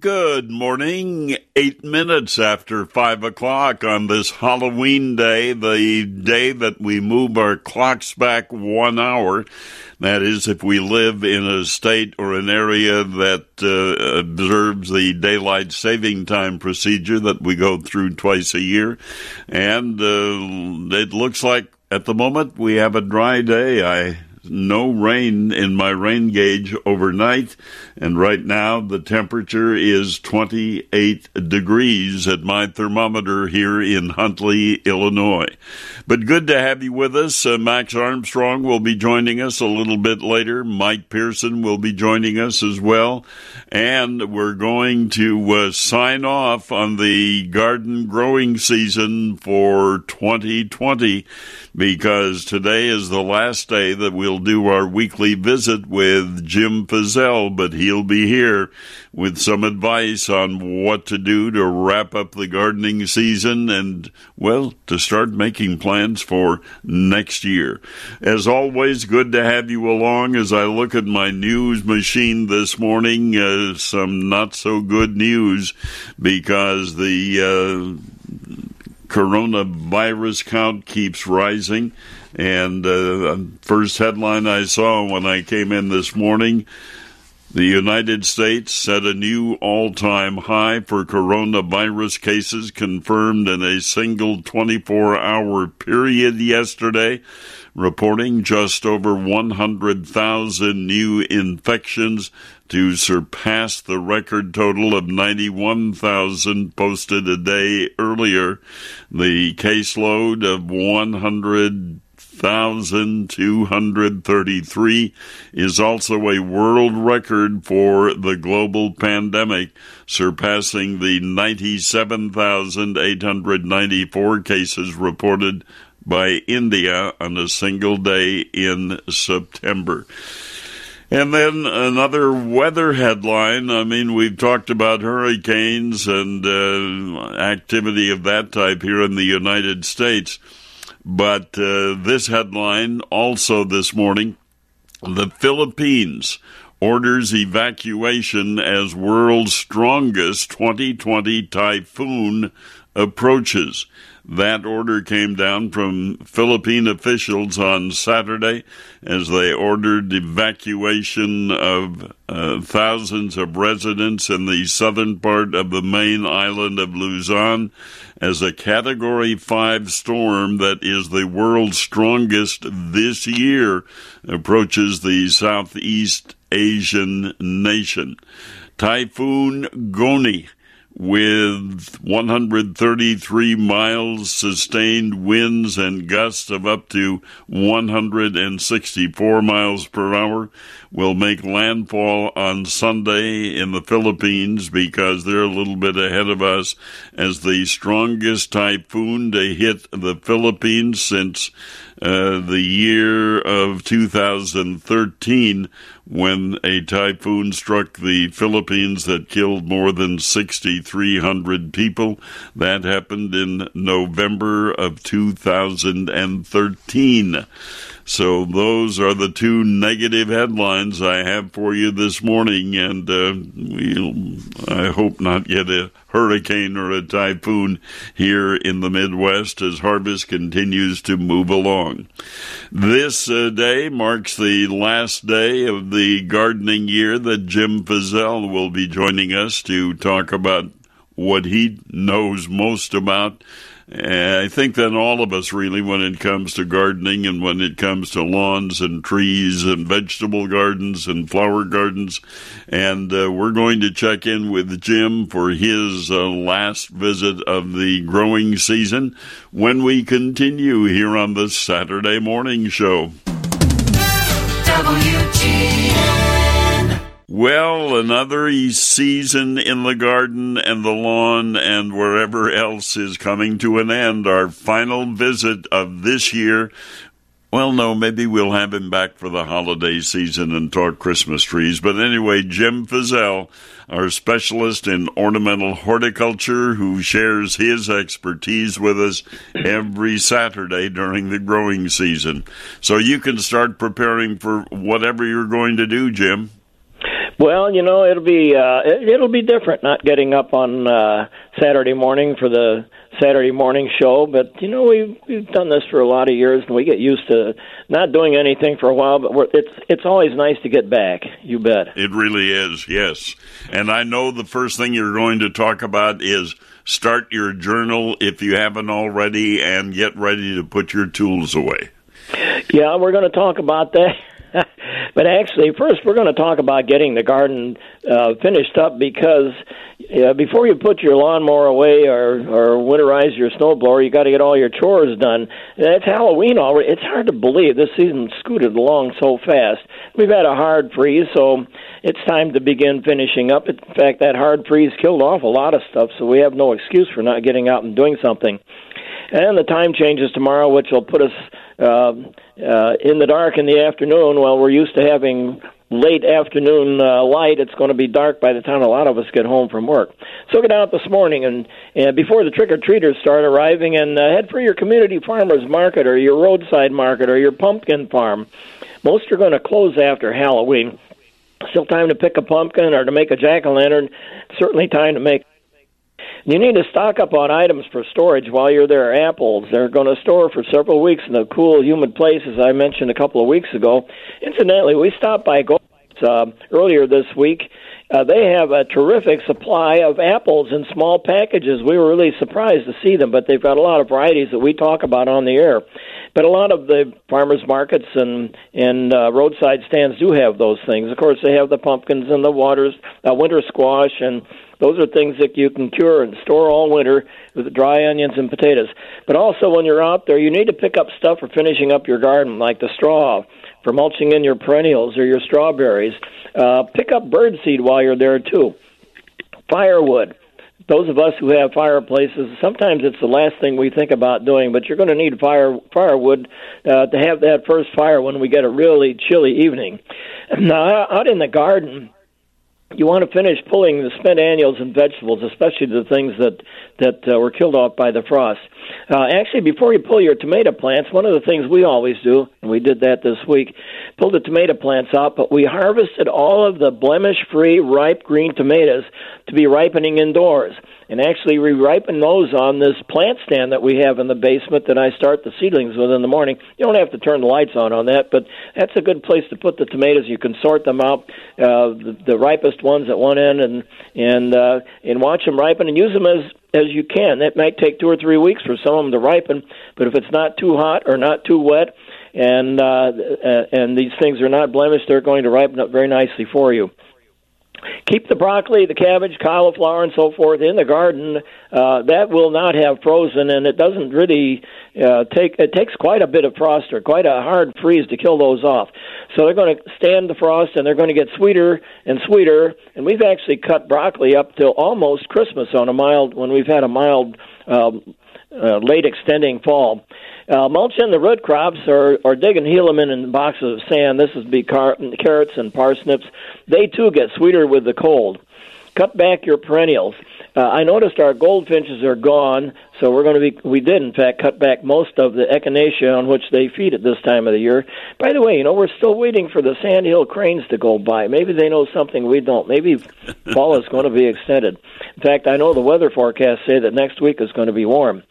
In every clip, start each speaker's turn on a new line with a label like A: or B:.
A: Good morning. Eight minutes after five o'clock on this Halloween day, the day that we move our clocks back one hour. That is, if we live in a state or an area that uh, observes the daylight saving time procedure that we go through twice a year. And uh, it looks like at the moment we have a dry day. I no rain in my rain gauge overnight, and right now the temperature is 28 degrees at my thermometer here in Huntley, Illinois. But good to have you with us. Uh, Max Armstrong will be joining us a little bit later. Mike Pearson will be joining us as well. And we're going to uh, sign off on the garden growing season for 2020 because today is the last day that we'll do our weekly visit with Jim Fizzell, but he'll be here with some advice on what to do to wrap up the gardening season and, well, to start making plans for next year. As always, good to have you along as I look at my news machine this morning. Uh, some not so good news because the uh, coronavirus count keeps rising. And uh, first headline I saw when I came in this morning the United States set a new all time high for coronavirus cases confirmed in a single 24 hour period yesterday, reporting just over 100,000 new infections to surpass the record total of 91,000 posted a day earlier. The caseload of 100 1,233 is also a world record for the global pandemic, surpassing the 97,894 cases reported by India on a single day in September. And then another weather headline. I mean, we've talked about hurricanes and uh, activity of that type here in the United States. But uh, this headline also this morning the Philippines orders evacuation as world's strongest 2020 typhoon approaches. That order came down from Philippine officials on Saturday as they ordered evacuation of uh, thousands of residents in the southern part of the main island of Luzon as a Category 5 storm that is the world's strongest this year approaches the Southeast Asian nation. Typhoon Goni with 133 miles sustained winds and gusts of up to 164 miles per hour will make landfall on Sunday in the Philippines because they're a little bit ahead of us as the strongest typhoon to hit the Philippines since uh, the year of 2013 when a typhoon struck the Philippines that killed more than 6,300 people. That happened in November of 2013. So those are the two negative headlines I have for you this morning, and uh, we'll, I hope not get a hurricane or a typhoon here in the Midwest as harvest continues to move along. This uh, day marks the last day of the gardening year that Jim Fizzell will be joining us to talk about what he knows most about I think that all of us really, when it comes to gardening and when it comes to lawns and trees and vegetable gardens and flower gardens, and uh, we're going to check in with Jim for his uh, last visit of the growing season when we continue here on the Saturday Morning Show. WGN. Well, another season in the garden and the lawn and wherever else is coming to an end. Our final visit of this year. Well, no, maybe we'll have him back for the holiday season and talk Christmas trees. But anyway, Jim Fizzell, our specialist in ornamental horticulture, who shares his expertise with us every Saturday during the growing season. So you can start preparing for whatever you're going to do, Jim.
B: Well, you know, it'll be uh, it, will be different not getting up on uh, Saturday morning for the Saturday morning show, but you know we've we've done this for a lot of years, and we get used to not doing anything for a while. But we're, it's it's always nice to get back. You bet.
A: It really is, yes. And I know the first thing you're going to talk about is start your journal if you haven't already, and get ready to put your tools away.
B: Yeah, we're going to talk about that. but actually, first we're going to talk about getting the garden uh, finished up because uh, before you put your lawnmower away or or winterize your snowblower, you got to get all your chores done. It's Halloween already. It's hard to believe this season scooted along so fast. We've had a hard freeze, so it's time to begin finishing up. In fact, that hard freeze killed off a lot of stuff, so we have no excuse for not getting out and doing something. And the time changes tomorrow, which will put us uh, uh, in the dark in the afternoon. Well, we're used to having late afternoon uh, light. It's going to be dark by the time a lot of us get home from work. So get out this morning and, and before the trick or treaters start arriving, and uh, head for your community farmers market or your roadside market or your pumpkin farm. Most are going to close after Halloween. Still time to pick a pumpkin or to make a jack o' lantern. Certainly time to make you need to stock up on items for storage while you're there. Apples, they're going to store for several weeks in a cool, humid place, as I mentioned a couple of weeks ago. Incidentally, we stopped by Gold's uh, earlier this week. Uh, they have a terrific supply of apples in small packages. We were really surprised to see them, but they've got a lot of varieties that we talk about on the air. But a lot of the farmers markets and and uh, roadside stands do have those things. Of course, they have the pumpkins and the waters, uh, winter squash, and those are things that you can cure and store all winter with dry onions and potatoes. But also, when you're out there, you need to pick up stuff for finishing up your garden, like the straw for mulching in your perennials or your strawberries. Uh, pick up birdseed while you're there too. Firewood. Those of us who have fireplaces, sometimes it's the last thing we think about doing, but you're going to need fire firewood uh, to have that first fire when we get a really chilly evening. Now, out in the garden, you want to finish pulling the spent annuals and vegetables, especially the things that that uh, were killed off by the frost. Uh, actually, before you pull your tomato plants, one of the things we always do, and we did that this week, pull the tomato plants out, but we harvested all of the blemish-free ripe green tomatoes to be ripening indoors and actually we ripen those on this plant stand that we have in the basement that I start the seedlings with in the morning. You don't have to turn the lights on on that, but that's a good place to put the tomatoes. You can sort them out, uh, the, the ripest ones at one end, and and uh, and watch them ripen and use them as as you can. That might take two or three weeks for some of them to ripen, but if it's not too hot or not too wet, and uh, and these things are not blemished, they're going to ripen up very nicely for you keep the broccoli, the cabbage, cauliflower, and so forth in the garden. Uh, that will not have frozen, and it doesn't really uh, take. It takes quite a bit of frost or quite a hard freeze to kill those off. So they're going to stand the frost, and they're going to get sweeter and sweeter. And we've actually cut broccoli up till almost Christmas on a mild when we've had a mild. Um, uh, late extending fall. Uh, mulching the root crops or, or digging Helaman in in boxes of sand. This would be car- carrots and parsnips. They too get sweeter with the cold. Cut back your perennials. Uh, I noticed our goldfinches are gone, so we're going to be. We did, in fact, cut back most of the echinacea on which they feed at this time of the year. By the way, you know we're still waiting for the sandhill cranes to go by. Maybe they know something we don't. Maybe fall is going to be extended. In fact, I know the weather forecasts say that next week is going to be warm.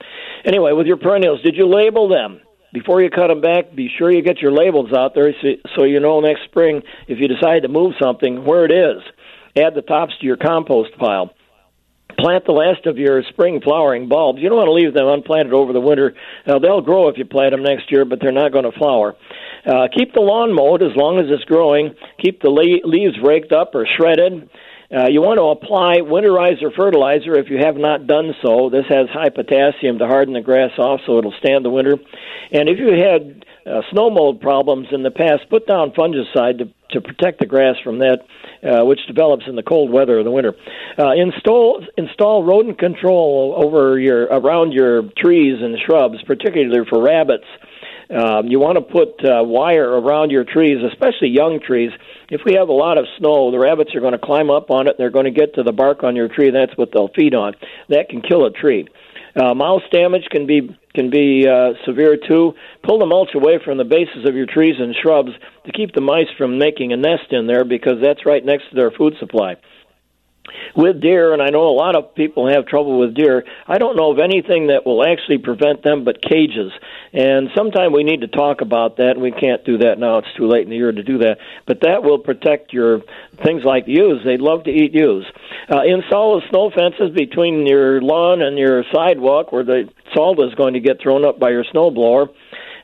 B: Anyway, with your perennials, did you label them? before you cut them back, be sure you get your labels out there so, so you know next spring if you decide to move something where it is. Add the tops to your compost pile plant the last of your spring flowering bulbs. You don't want to leave them unplanted over the winter. Now, they'll grow if you plant them next year, but they're not going to flower. Uh, keep the lawn mowed as long as it's growing. Keep the le- leaves raked up or shredded. Uh, you want to apply winterizer fertilizer if you have not done so. This has high potassium to harden the grass off so it'll stand the winter. And if you had uh, snow mold problems in the past, put down fungicide to, to protect the grass from that, uh, which develops in the cold weather of the winter. Uh, install install rodent control over your around your trees and shrubs, particularly for rabbits. Um, you want to put uh, wire around your trees, especially young trees. If we have a lot of snow, the rabbits are going to climb up on it. They're going to get to the bark on your tree. That's what they'll feed on. That can kill a tree. Uh, mouse damage can be can be uh, severe too. Pull the mulch away from the bases of your trees and shrubs to keep the mice from making a nest in there because that's right next to their food supply with deer, and I know a lot of people have trouble with deer. I don't know of anything that will actually prevent them but cages. And sometime we need to talk about that. And we can't do that now. It's too late in the year to do that. But that will protect your things like yews. They love to eat yews. Uh, install snow fences between your lawn and your sidewalk where the salt is going to get thrown up by your snow blower.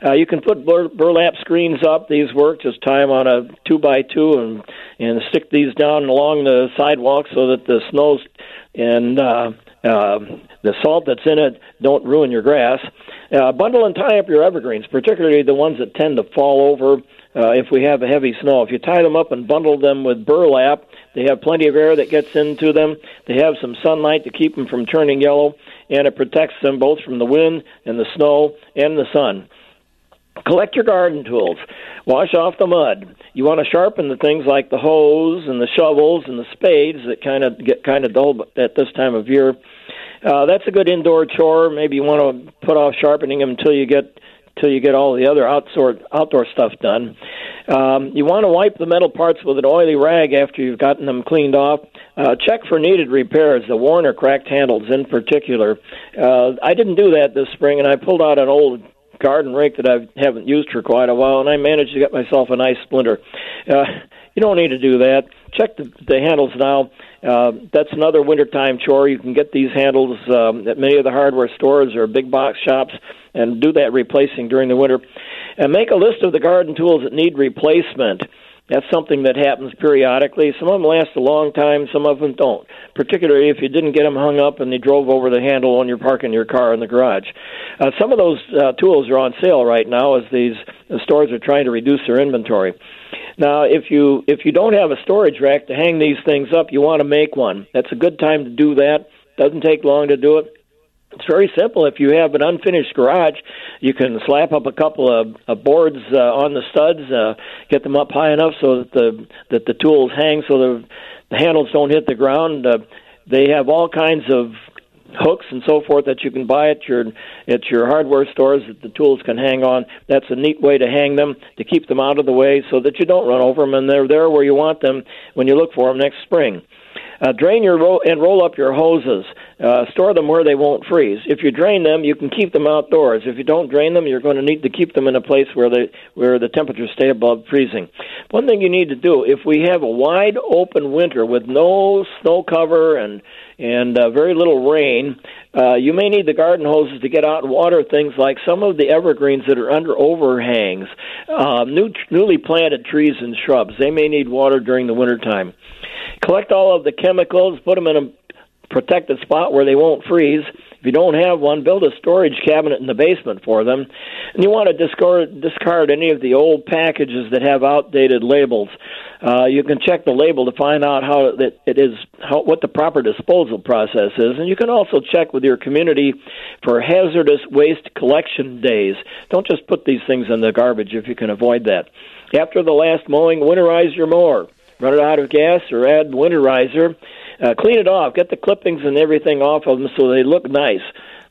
B: Uh, you can put bur- burlap screens up. These work. Just tie them on a two by two and and stick these down along the sidewalk so that the snows and uh, uh, the salt that's in it don't ruin your grass. Uh, bundle and tie up your evergreens, particularly the ones that tend to fall over uh, if we have a heavy snow. If you tie them up and bundle them with burlap, they have plenty of air that gets into them. They have some sunlight to keep them from turning yellow, and it protects them both from the wind and the snow and the sun. Collect your garden tools. Wash off the mud. You want to sharpen the things like the hoes and the shovels and the spades that kind of get kind of dull at this time of year. Uh, that's a good indoor chore. Maybe you want to put off sharpening them until you get until you get all the other outdoor outdoor stuff done. Um, you want to wipe the metal parts with an oily rag after you've gotten them cleaned off. Uh, check for needed repairs, the worn or cracked handles in particular. Uh, I didn't do that this spring, and I pulled out an old garden rake that I haven't used for quite a while, and I managed to get myself a nice splinter. Uh, you don't need to do that. Check the, the handles now. Uh, that's another wintertime chore. You can get these handles um, at many of the hardware stores or big box shops and do that replacing during the winter. And make a list of the garden tools that need replacement. That's something that happens periodically. Some of them last a long time, some of them don't. Particularly if you didn't get them hung up and they drove over the handle when you're parking your car in the garage. Uh, some of those uh, tools are on sale right now as these the stores are trying to reduce their inventory. Now, if you if you don't have a storage rack to hang these things up, you want to make one. That's a good time to do that. Doesn't take long to do it. It's very simple. If you have an unfinished garage, you can slap up a couple of, of boards uh, on the studs, uh, get them up high enough so that the that the tools hang, so the the handles don't hit the ground. Uh, they have all kinds of hooks and so forth that you can buy at your at your hardware stores that the tools can hang on. That's a neat way to hang them to keep them out of the way so that you don't run over them and they're there where you want them when you look for them next spring. Uh, drain your ro- and roll up your hoses. Uh, store them where they won't freeze. If you drain them, you can keep them outdoors. If you don't drain them, you're going to need to keep them in a place where they where the temperatures stay above freezing. One thing you need to do if we have a wide open winter with no snow cover and and uh, very little rain, uh, you may need the garden hoses to get out and water things like some of the evergreens that are under overhangs, uh, new, newly planted trees and shrubs. They may need water during the wintertime. Collect all of the chemicals, put them in a protected spot where they won't freeze. If you don't have one, build a storage cabinet in the basement for them. And you want to discard, discard any of the old packages that have outdated labels. Uh, you can check the label to find out how it, it is, how, what the proper disposal process is, and you can also check with your community for hazardous waste collection days. Don't just put these things in the garbage if you can avoid that. After the last mowing, winterize your mower. Run it out of gas or add winterizer. Uh, clean it off. Get the clippings and everything off of them so they look nice.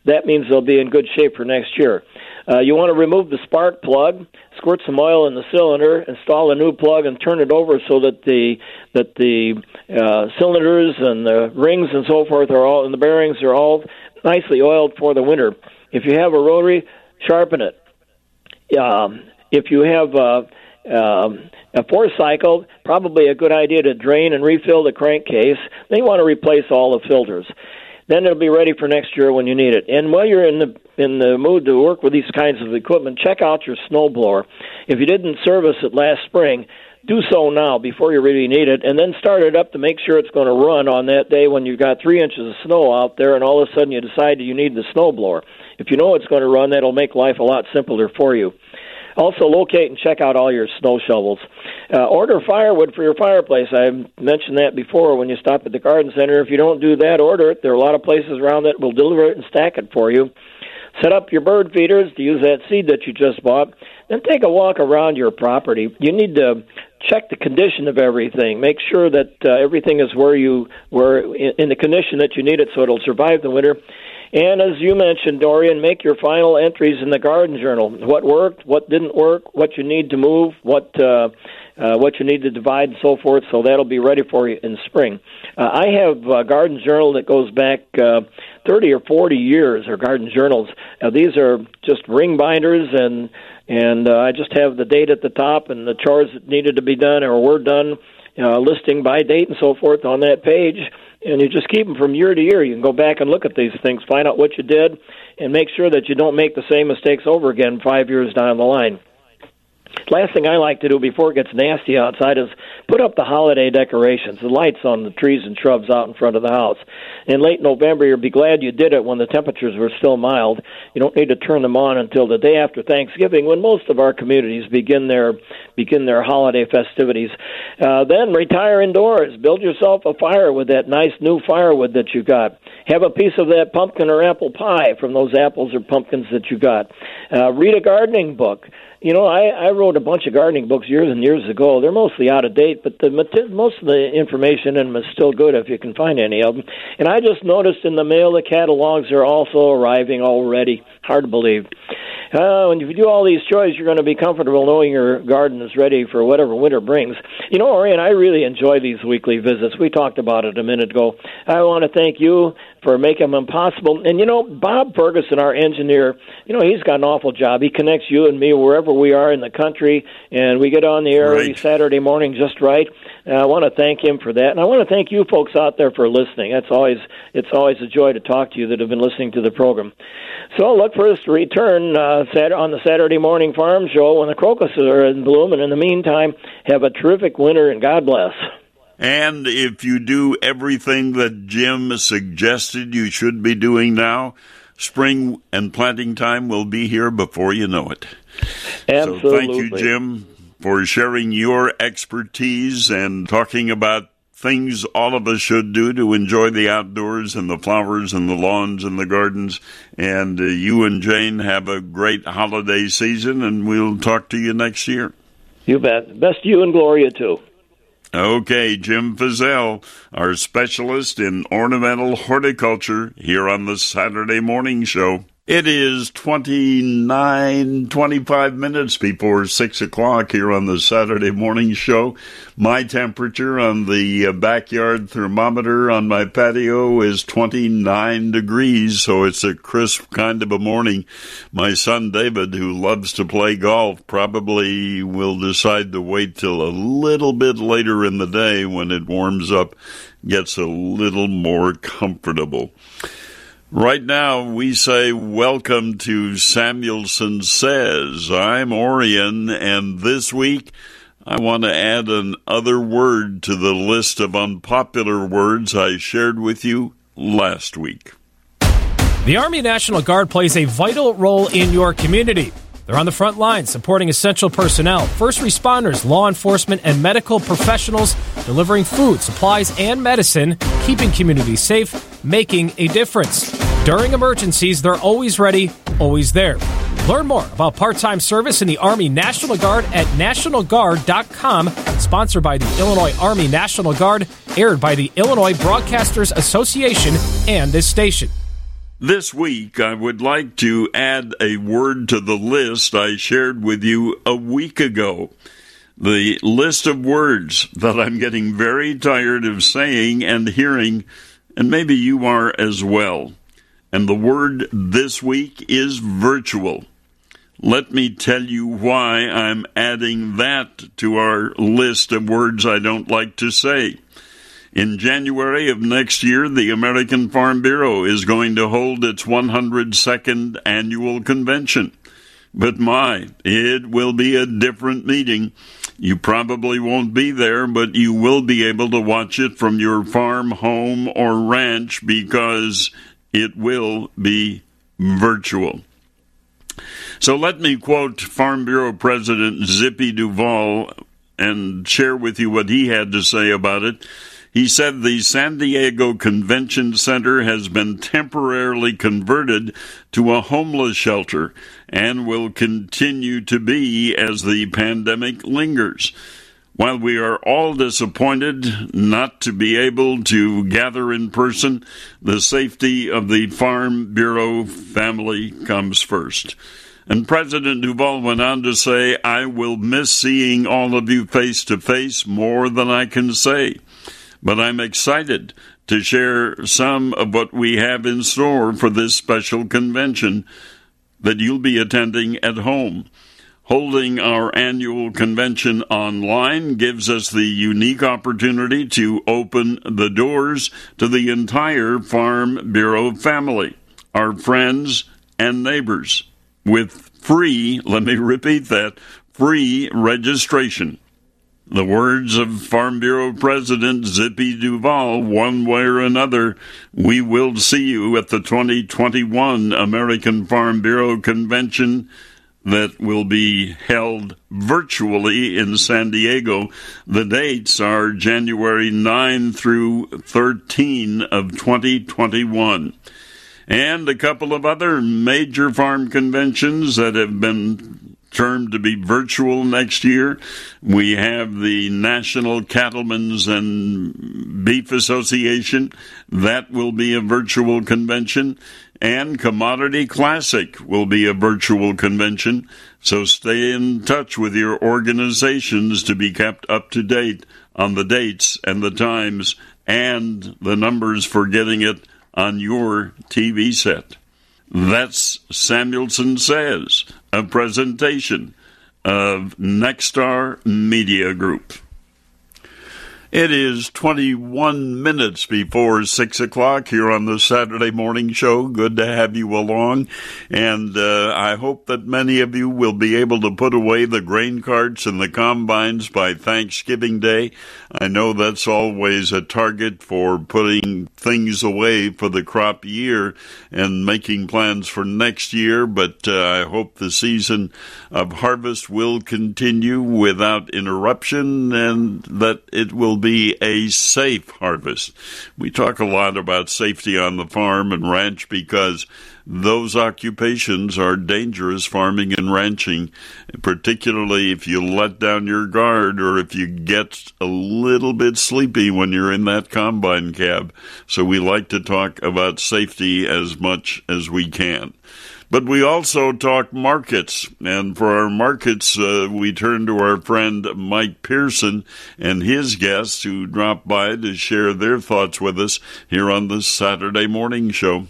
B: That means they'll be in good shape for next year. Uh, you want to remove the spark plug, squirt some oil in the cylinder, install a new plug, and turn it over so that the that the uh, cylinders and the rings and so forth are all and the bearings are all nicely oiled for the winter. If you have a rotary, sharpen it. Um, if you have uh, um, a four cycle, probably a good idea to drain and refill the crankcase. Then you want to replace all the filters. Then it'll be ready for next year when you need it. And while you're in the in the mood to work with these kinds of equipment, check out your snowblower. If you didn't service it last spring, do so now before you really need it, and then start it up to make sure it's going to run on that day when you've got three inches of snow out there, and all of a sudden you decide you need the snowblower. If you know it's going to run, that'll make life a lot simpler for you. Also, locate and check out all your snow shovels. Uh, order firewood for your fireplace. I mentioned that before when you stop at the garden center. If you don't do that, order it. There are a lot of places around that will deliver it and stack it for you. Set up your bird feeders to use that seed that you just bought. Then take a walk around your property. You need to check the condition of everything. Make sure that uh, everything is where you were in, in the condition that you need it, so it'll survive the winter And as you mentioned, Orion, make your final entries in the garden journal. What worked, what didn't work, what you need to move, what uh, uh, what you need to divide, and so forth. So that'll be ready for you in spring. Uh, I have a garden journal that goes back uh, 30 or 40 years, or garden journals. Uh, these are just ring binders and and uh, I just have the date at the top and the chores that needed to be done or were done, uh, listing by date and so forth on that page. And you just keep them from year to year. You can go back and look at these things, find out what you did, and make sure that you don't make the same mistakes over again five years down the line. Last thing I like to do before it gets nasty outside is put up the holiday decorations, the lights on the trees and shrubs out in front of the house. In late November, you'll be glad you did it when the temperatures were still mild. You don't need to turn them on until the day after Thanksgiving, when most of our communities begin their begin their holiday festivities. Uh, then retire indoors. Build yourself a fire with that nice new firewood that you got. Have a piece of that pumpkin or apple pie from those apples or pumpkins that you got. Uh, read a gardening book. You know, I, I wrote a bunch of gardening books years and years ago. They're mostly out of date, but the most of the information in them is still good if you can find any of them. And just noticed in the mail the catalogs are also arriving already. Hard to believe. Uh, when you do all these chores, you're going to be comfortable knowing your garden is ready for whatever winter brings. You know, Orion, I really enjoy these weekly visits. We talked about it a minute ago. I want to thank you for making them possible. And you know, Bob Ferguson, our engineer, you know, he's got an awful job. He connects you and me wherever we are in the country, and we get on the air right. every Saturday morning just right. And I want to thank him for that, and I want to thank you folks out there for listening. That's always it's always a joy to talk to you that have been listening to the program. So look for us to return uh, on the Saturday morning farm show when the crocuses are in bloom, and in the meantime, have a terrific winter and God bless.
A: And if you do everything that Jim suggested you should be doing now, spring and planting time will be here before you know it.
B: Absolutely.
A: So thank you, Jim, for sharing your expertise and talking about things all of us should do to enjoy the outdoors and the flowers and the lawns and the gardens. And uh, you and Jane have a great holiday season, and we'll talk to you next year.
B: You bet. Best you and Gloria, too.
A: Okay, Jim Fizzell, our specialist in ornamental horticulture, here on the Saturday Morning Show. It is 29, 25 minutes before 6 o'clock here on the Saturday morning show. My temperature on the uh, backyard thermometer on my patio is 29 degrees, so it's a crisp kind of a morning. My son David, who loves to play golf, probably will decide to wait till a little bit later in the day when it warms up, gets a little more comfortable. Right now, we say welcome to Samuelson Says. I'm Orion, and this week I want to add another word to the list of unpopular words I shared with you last week.
C: The Army National Guard plays a vital role in your community. They're on the front lines supporting essential personnel, first responders, law enforcement, and medical professionals, delivering food, supplies, and medicine, keeping communities safe, making a difference. During emergencies, they're always ready, always there. Learn more about part time service in the Army National Guard at NationalGuard.com, sponsored by the Illinois Army National Guard, aired by the Illinois Broadcasters Association and this station.
A: This week, I would like to add a word to the list I shared with you a week ago. The list of words that I'm getting very tired of saying and hearing, and maybe you are as well. And the word this week is virtual. Let me tell you why I'm adding that to our list of words I don't like to say. In January of next year, the American Farm Bureau is going to hold its 102nd annual convention. But my, it will be a different meeting. You probably won't be there, but you will be able to watch it from your farm, home, or ranch because it will be virtual. So let me quote Farm Bureau President Zippy Duval and share with you what he had to say about it. He said the San Diego Convention Center has been temporarily converted to a homeless shelter and will continue to be as the pandemic lingers. While we are all disappointed not to be able to gather in person, the safety of the Farm Bureau family comes first. And President Duval went on to say, I will miss seeing all of you face to face more than I can say. But I'm excited to share some of what we have in store for this special convention that you'll be attending at home. Holding our annual convention online gives us the unique opportunity to open the doors to the entire Farm Bureau family, our friends and neighbors, with free, let me repeat that, free registration. The words of Farm Bureau President Zippy Duval, one way or another, we will see you at the 2021 American Farm Bureau Convention that will be held virtually in San Diego. The dates are January 9 through 13 of 2021. And a couple of other major farm conventions that have been termed to be virtual next year. We have the National Cattlemen's and Beef Association. That will be a virtual convention and Commodity Classic will be a virtual convention, so stay in touch with your organizations to be kept up to date on the dates and the times and the numbers for getting it on your TV set. That's Samuelson Says, a presentation of Nexstar Media Group. It is 21 minutes before 6 o'clock here on the Saturday morning show. Good to have you along. And uh, I hope that many of you will be able to put away the grain carts and the combines by Thanksgiving Day. I know that's always a target for putting things away for the crop year and making plans for next year. But uh, I hope the season of harvest will continue without interruption and that it will be a safe harvest. We talk a lot about safety on the farm and ranch because those occupations are dangerous farming and ranching, particularly if you let down your guard or if you get a little bit sleepy when you're in that combine cab. So we like to talk about safety as much as we can. But we also talk markets. And for our markets, uh, we turn to our friend Mike Pearson and his guests who drop by to share their thoughts with us here on this Saturday morning show.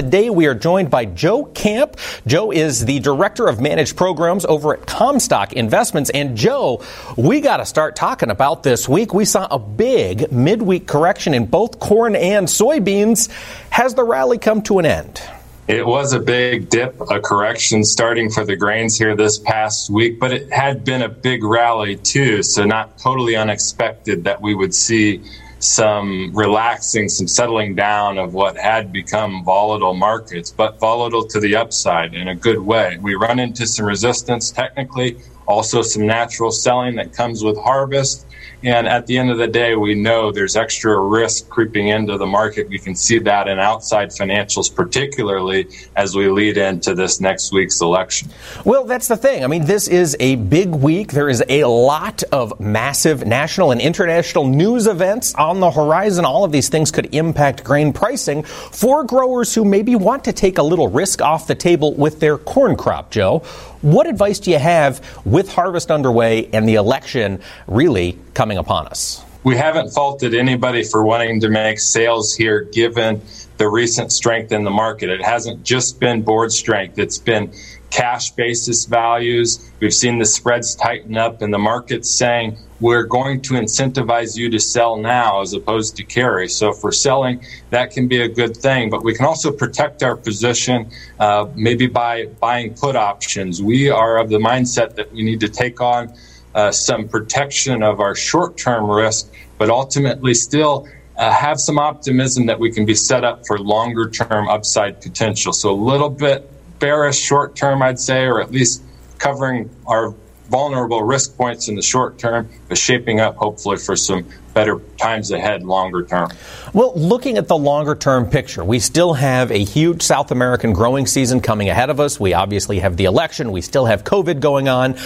D: Today we are joined by Joe Camp. Joe is the Director of Managed Programs over at Comstock Investments. And Joe, we got to start talking about this week. We saw a big midweek correction in both corn and soybeans. Has the rally come to an end?
E: It was a big dip, a correction starting for the grains here this past week, but it had been a big rally too, so not totally unexpected that we would see some relaxing, some settling down of what had become volatile markets, but volatile to the upside in a good way. We run into some resistance technically, also some natural selling that comes with harvest. And at the end of the day, we know there's extra risk creeping into the market. We can see that in outside financials, particularly as we lead into this next week's election.
D: Well, that's the thing. I mean, this is a big week. There is a lot of massive national and international news events on the horizon. All of these things could impact grain pricing for growers who maybe want to take a little risk off the table with their corn crop, Joe. What advice do you have with harvest underway and the election really coming upon us?
E: We haven't faulted anybody for wanting to make sales here given the recent strength in the market. It hasn't just been board strength, it's been cash basis values. We've seen the spreads tighten up, and the market's saying we're going to incentivize you to sell now as opposed to carry. So for selling, that can be a good thing, but we can also protect our position uh, maybe by buying put options. We are of the mindset that we need to take on uh, some protection of our short term risk, but ultimately still uh, have some optimism that we can be set up for longer term upside potential. So a little bit bearish short term, I'd say, or at least covering our vulnerable risk points in the short term, but shaping up hopefully for some better times ahead longer term.
D: Well, looking at the longer term picture, we still have a huge South American growing season coming ahead of us. We obviously have the election. We still have COVID going on.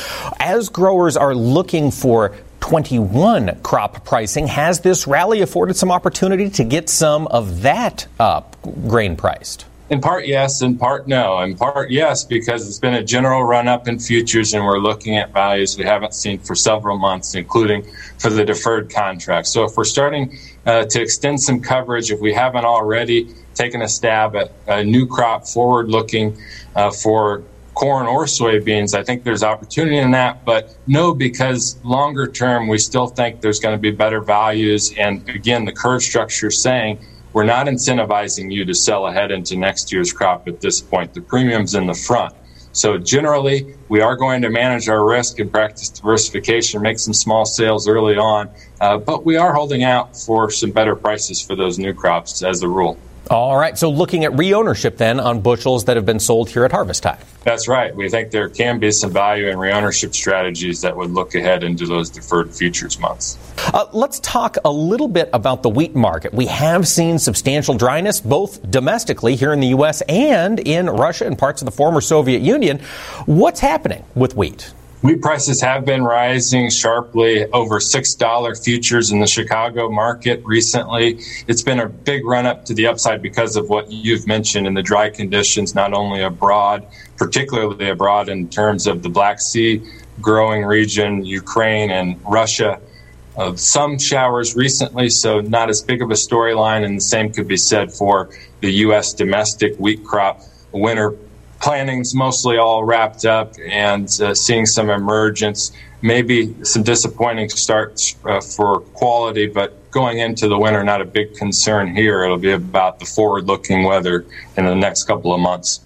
D: As growers are looking for 21 crop pricing, has this rally afforded some opportunity to get some of that uh, grain priced?
E: In part, yes. In part, no. In part, yes, because it's been a general run up in futures and we're looking at values we haven't seen for several months, including for the deferred contract. So if we're starting uh, to extend some coverage, if we haven't already taken a stab at a new crop forward looking uh, for corn or soybeans, I think there's opportunity in that. But no, because longer term, we still think there's going to be better values. And again, the curve structure saying we're not incentivizing you to sell ahead into next year's crop at this point. The premium's in the front. So generally, we are going to manage our risk and practice diversification, make some small sales early on, uh, but we are holding out for some better prices for those new crops as a rule.
D: All right. So looking at reownership then on bushels that have been sold here at harvest time.
E: That's right. We think there can be some value in reownership strategies that would look ahead into those deferred futures months.
D: Uh, let's talk a little bit about the wheat market. We have seen substantial dryness both domestically here in the U.S. and in Russia and parts of the former Soviet Union. What's happening with wheat?
E: Wheat prices have been rising sharply over $6 futures in the Chicago market recently. It's been a big run up to the upside because of what you've mentioned in the dry conditions, not only abroad, particularly abroad in terms of the Black Sea growing region, Ukraine and Russia. Uh, some showers recently, so not as big of a storyline, and the same could be said for the U.S. domestic wheat crop. Winter planning's mostly all wrapped up and uh, seeing some emergence, maybe some disappointing starts uh, for quality, but going into the winter, not a big concern here. It'll be about the forward looking weather in the next couple of months.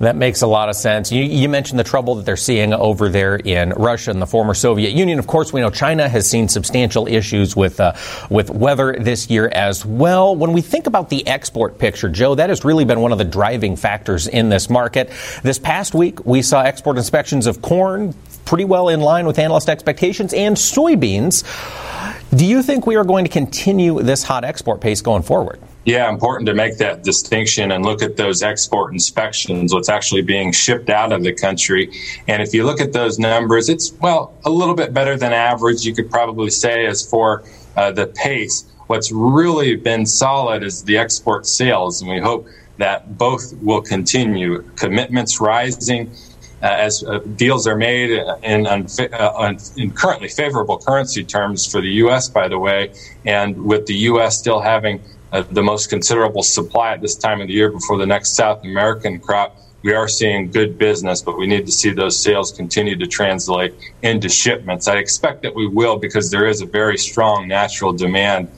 D: That makes a lot of sense. You, you, mentioned the trouble that they're seeing over there in Russia and the former Soviet Union. Of course, we know China has seen substantial issues with uh, with weather this year as well. When we think about the export picture, Joe, that has really been one of the driving factors in this market. This past week, we saw export inspections of corn pretty well in line with analyst expectations and soybeans. Do you think we are going to continue this hot export pace going forward?
E: Yeah, important to make that distinction and look at those export inspections, what's actually being shipped out of the country. And if you look at those numbers, it's, well, a little bit better than average, you could probably say, as for uh, the pace. What's really been solid is the export sales, and we hope that both will continue. Commitments rising. Uh, as uh, deals are made in, uh, in currently favorable currency terms for the U.S., by the way, and with the U.S. still having the most considerable supply at this time of the year before the next South American crop. We are seeing good business, but we need to see those sales continue to translate into shipments. I expect that we will because there is a very strong natural demand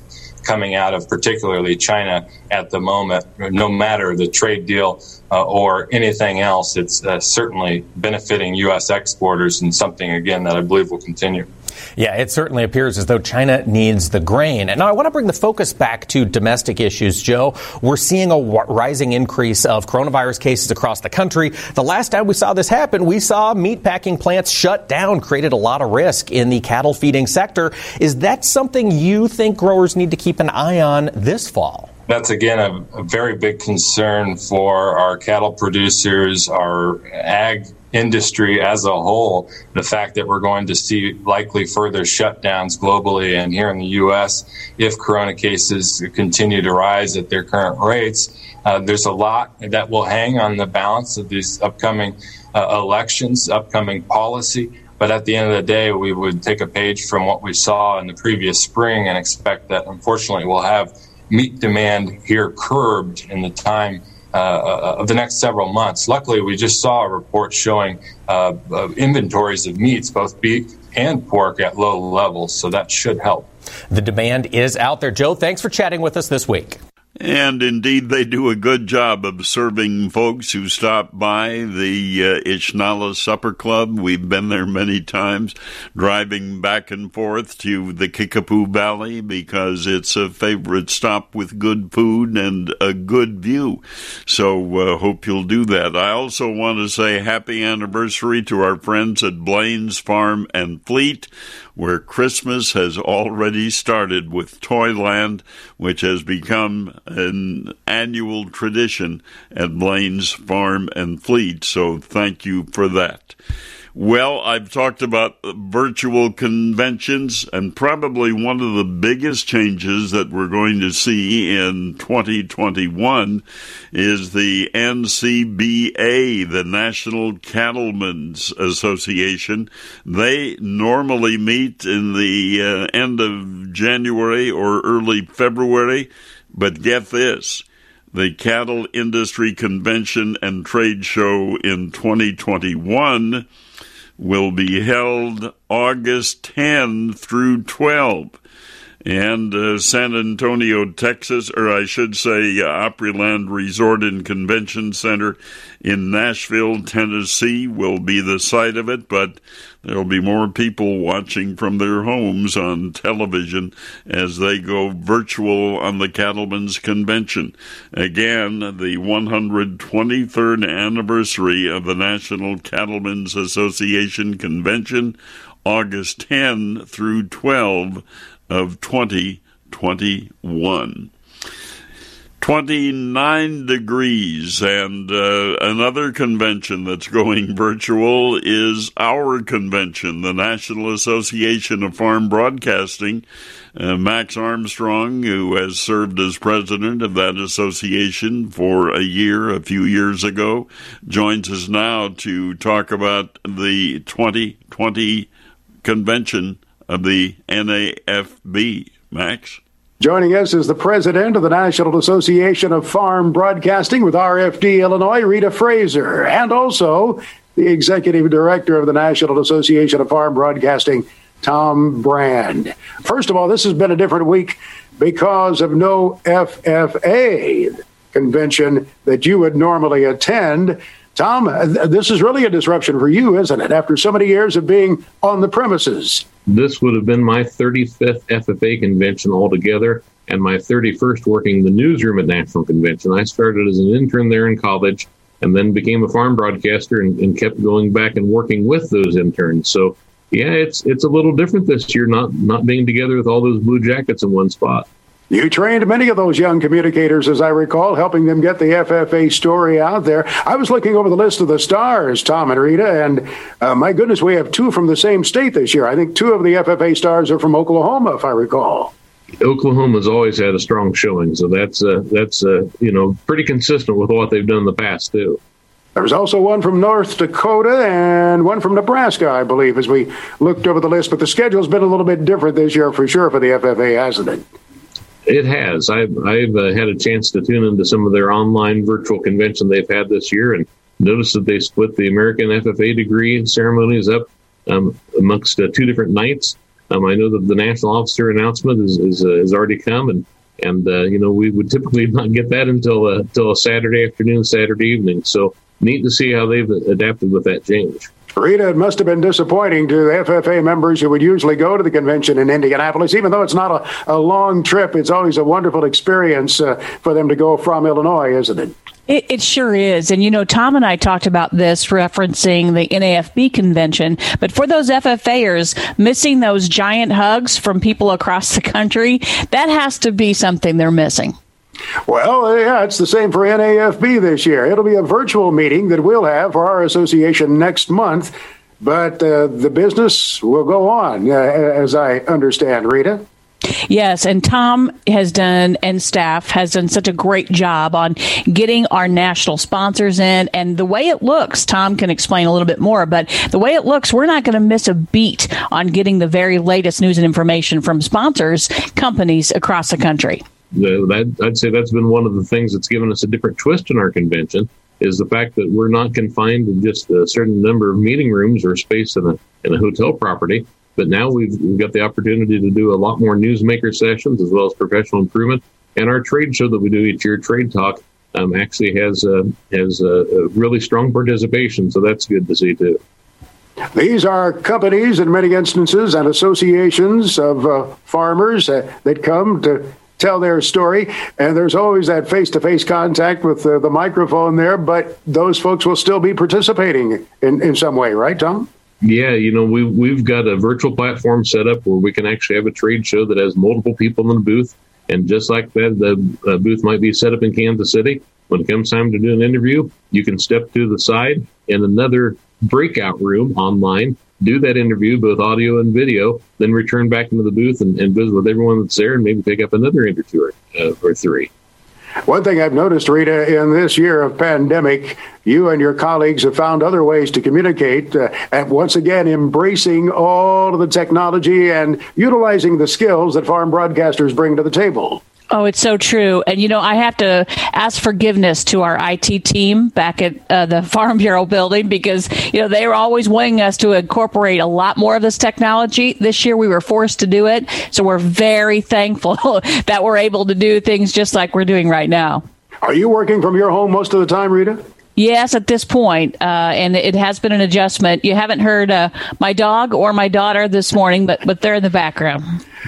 E: coming out of particularly China at the moment. No matter the trade deal uh, or anything else, it's uh, certainly benefiting U.S. exporters and something, again, that I believe will continue.
D: Yeah, it certainly appears as though China needs the grain. And now I want to bring the focus back to domestic issues, Joe. We're seeing a rising increase of coronavirus cases across the country. The last time we saw this happen, we saw meatpacking plants shut down, created a lot of risk in the cattle feeding sector. Is that something you think growers need to keep an eye on this fall?
E: That's again a, a very big concern for our cattle producers, our ag industry as a whole, the fact that we're going to see likely further shutdowns globally and here in the U.S. if corona cases continue to rise at their current rates. Uh, there's a lot that will hang on the balance of these upcoming uh, elections, upcoming policy. But at the end of the day, we would take a page from what we saw in the previous spring and expect that unfortunately we'll have meat demand here curbed in the time uh, uh, of the next several months. Luckily, we just saw a report showing uh, inventories of meats, both beef and pork, at low levels, so that should help.
D: The demand is out there. Joe, thanks for chatting with us this week.
A: And indeed, they do a good job of serving folks who stop by the uh, Ishnala Supper Club. We've been there many times, driving back and forth to the Kickapoo Valley because it's a favorite stop with good food and a good view. So, uh, hope you'll do that. I also want to say happy anniversary to our friends at Blaine's Farm and Fleet where Christmas has already started with Toyland, which has become an annual tradition at Blaine's Farm and Fleet. So thank you for that. Well, I've talked about virtual conventions, and probably one of the biggest changes that we're going to see in 2021 is the NCBA, the National Cattlemen's Association. They normally meet in the uh, end of January or early February, but get this the Cattle Industry Convention and Trade Show in 2021 will be held August 10 through 12. And uh, San Antonio, Texas, or I should say uh, Opryland Resort and Convention Center in Nashville, Tennessee will be the site of it, but there'll be more people watching from their homes on television as they go virtual on the Cattlemen's Convention. Again, the 123rd anniversary of the National Cattlemen's Association Convention, August 10 through 12 of 2021. 29 degrees. And uh, another convention that's going virtual is our convention, the National Association of Farm Broadcasting. Uh, Max Armstrong, who has served as president of that association for a year, a few years ago, joins us now to talk about the 2020 convention of the NAFB. Max?
F: Joining us is the president of the National Association of Farm Broadcasting with RFD Illinois, Rita Fraser, and also the executive director of the National Association of Farm Broadcasting, Tom Brandt. First of all, this has been a different week because of no FFA convention that you would normally attend. Tom, uh, this is really a disruption for you, isn't it? After so many years of being on the premises
G: this would have been my 35th FFA convention altogether and my 31st working the newsroom at National Convention. I started as an intern there in college and then became a farm broadcaster and, and kept going back and working with those interns. So yeah, it's it's a little different this year, not not being together with all those blue jackets in one spot.
F: You trained many of those young communicators, as I recall, helping them get the FFA story out there. I was looking over the list of the stars, Tom and Rita, and uh, my goodness, we have two from the same state this year. I think two of the FFA stars are from Oklahoma, if I recall.
G: Oklahoma's always had a strong showing, so that's uh, that's uh, you know pretty consistent with what they've done in the past too.
F: There's also one from North Dakota and one from Nebraska, I believe, as we looked over the list. But the schedule's been a little bit different this year for sure for the FFA, hasn't it?
G: It has. I've, I've uh, had a chance to tune into some of their online virtual convention they've had this year and noticed that they split the American FFA degree ceremonies up um, amongst uh, two different nights. Um, I know that the national officer announcement is, is uh, has already come, and and uh, you know we would typically not get that until uh, until a Saturday afternoon, Saturday evening. So neat to see how they've adapted with that change.
F: Rita, it must have been disappointing to the FFA members who would usually go to the convention in Indianapolis. Even though it's not a, a long trip, it's always a wonderful experience uh, for them to go from Illinois, isn't it?
H: It, it, sure is. And, you know, Tom and I talked about this referencing the NAFB convention. But for those FFAers, missing those giant hugs from people across the country, that has to be something they're missing.
F: Well, yeah, it's the same for NAFB this year. It'll be a virtual meeting that we'll have for our association next month, but uh, the business will go on, uh, as I understand, Rita.
H: Yes, and Tom has done and staff has done such a great job on getting our national sponsors in. And the way it looks, Tom can explain a little bit more, but the way it looks, we're not going to miss a beat on getting the very latest news and information from sponsors, companies across the country
G: I'd say that's been one of the things that's given us a different twist in our convention is the fact that we're not confined to just a certain number of meeting rooms or space in a in a hotel property. But now we've, we've got the opportunity to do a lot more newsmaker sessions as well as professional improvement. And our trade show that we do each year, Trade Talk, um, actually has uh, has a really strong participation. So that's good to see too.
F: These are companies, in many instances, and associations of uh, farmers uh, that come to tell their story. And there's always that face to face contact with uh, the microphone there, but those folks will still be participating in, in some way, right, Tom?
G: Yeah, you know, we, we've got a virtual platform set up where we can actually have a trade show that has multiple people in the booth. And just like that, the uh, booth might be set up in Kansas City. When it comes time to do an interview, you can step to the side in another breakout room online do that interview, both audio and video, then return back into the booth and, and visit with everyone that's there and maybe pick up another interview or, uh, or three.
F: One thing I've noticed, Rita, in this year of pandemic, you and your colleagues have found other ways to communicate, uh, and once again, embracing all of the technology and utilizing the skills that farm broadcasters bring to the table.
H: Oh, it's so true. And, you know, I have to ask forgiveness to our IT team back at uh, the Farm Bureau building because, you know, they were always wanting us to incorporate a lot more of this technology. This year we were forced to do it. So we're very thankful that we're able to do things just like we're doing right now.
F: Are you working from your home most of the time, Rita?
H: Yes, at this point, uh, and it has been an adjustment. You haven't heard uh, my dog or my daughter this morning, but but they're in the background.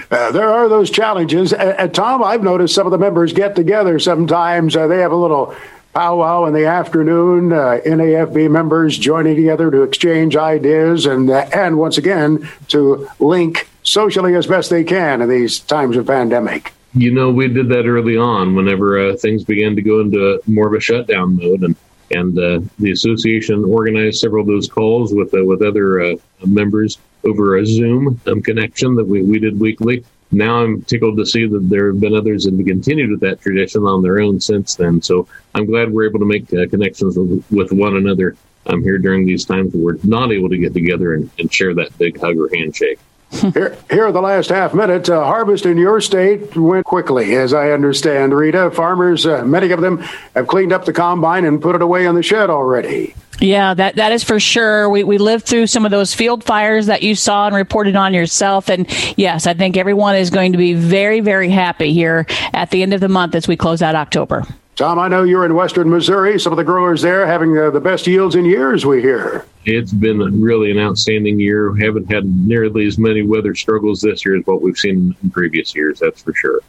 F: Uh, there are those challenges. And, Tom, I've noticed some of the members get together sometimes. Uh, they have a little powwow in the afternoon. Uh, NAFB members joining together to exchange ideas and uh, and once again to link socially as best they can in these times of pandemic.
G: You know, we did that early on whenever things began to go into more of a shutdown mode, and and uh, the association organized several of those calls with uh, with other uh, members over a Zoom um, connection that we, we did weekly. Now I'm tickled to see that there have been others that have continued with that tradition on their own since then. So I'm glad we're able to make uh, connections with, with, one another um, here during these times where we're not able to get together and, and share that big hug or handshake
F: here, here, the last half minute, uh, harvest in your state went quickly, as I understand. Rita, farmers, uh, many of them have cleaned up the combine and put it away in the shed already.
H: Yeah, that, that is for sure. We, we lived through some of those field fires that you saw and reported on yourself. And yes, I think everyone is going to be very, very happy here at the end of the month as we close out October.
F: Tom, I know you're in western Missouri. Some of the growers there having uh, the best yields in years, we hear.
G: It's been really an outstanding year. Haven't had nearly as many weather struggles this year as what we've seen in previous years, that's for sure.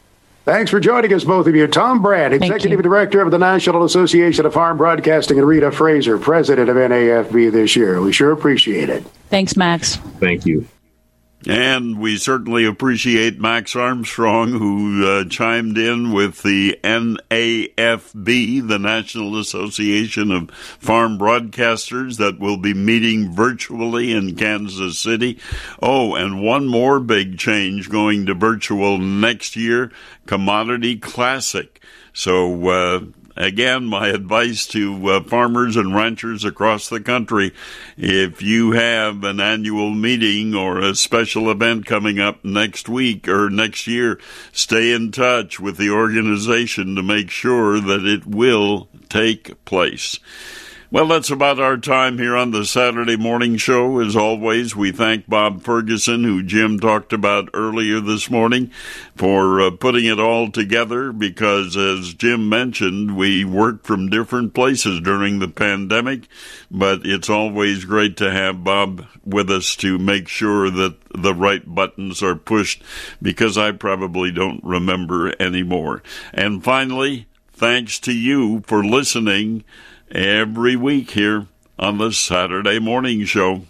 F: Thanks for joining us, both of you. Tom Brandt, Executive Director of the National Association of Farm Broadcasting, and Rita Fraser, President of NAFB this year. We sure appreciate it.
H: Thanks, Max.
G: Thank you.
A: And we certainly appreciate Max Armstrong, who uh, chimed in with the NAFB, the National Association of Farm Broadcasters, that will be meeting virtually in Kansas City. Oh, and one more big change going to virtual next year Commodity Classic. So, uh, again, my advice to uh, farmers and ranchers across the country if you have an annual meeting or a special event coming up next week or next year, stay in touch with the organization to make sure that it will take place. Well, that's about our time here on the Saturday morning show. As always, we thank Bob Ferguson, who Jim talked about earlier this morning, for uh, putting it all together because, as Jim mentioned, we worked from different places during the pandemic, but it's always great to have Bob with us to make sure that the right buttons are pushed because I probably don't remember anymore. And finally, thanks to you for listening every week here on the Saturday Morning Show.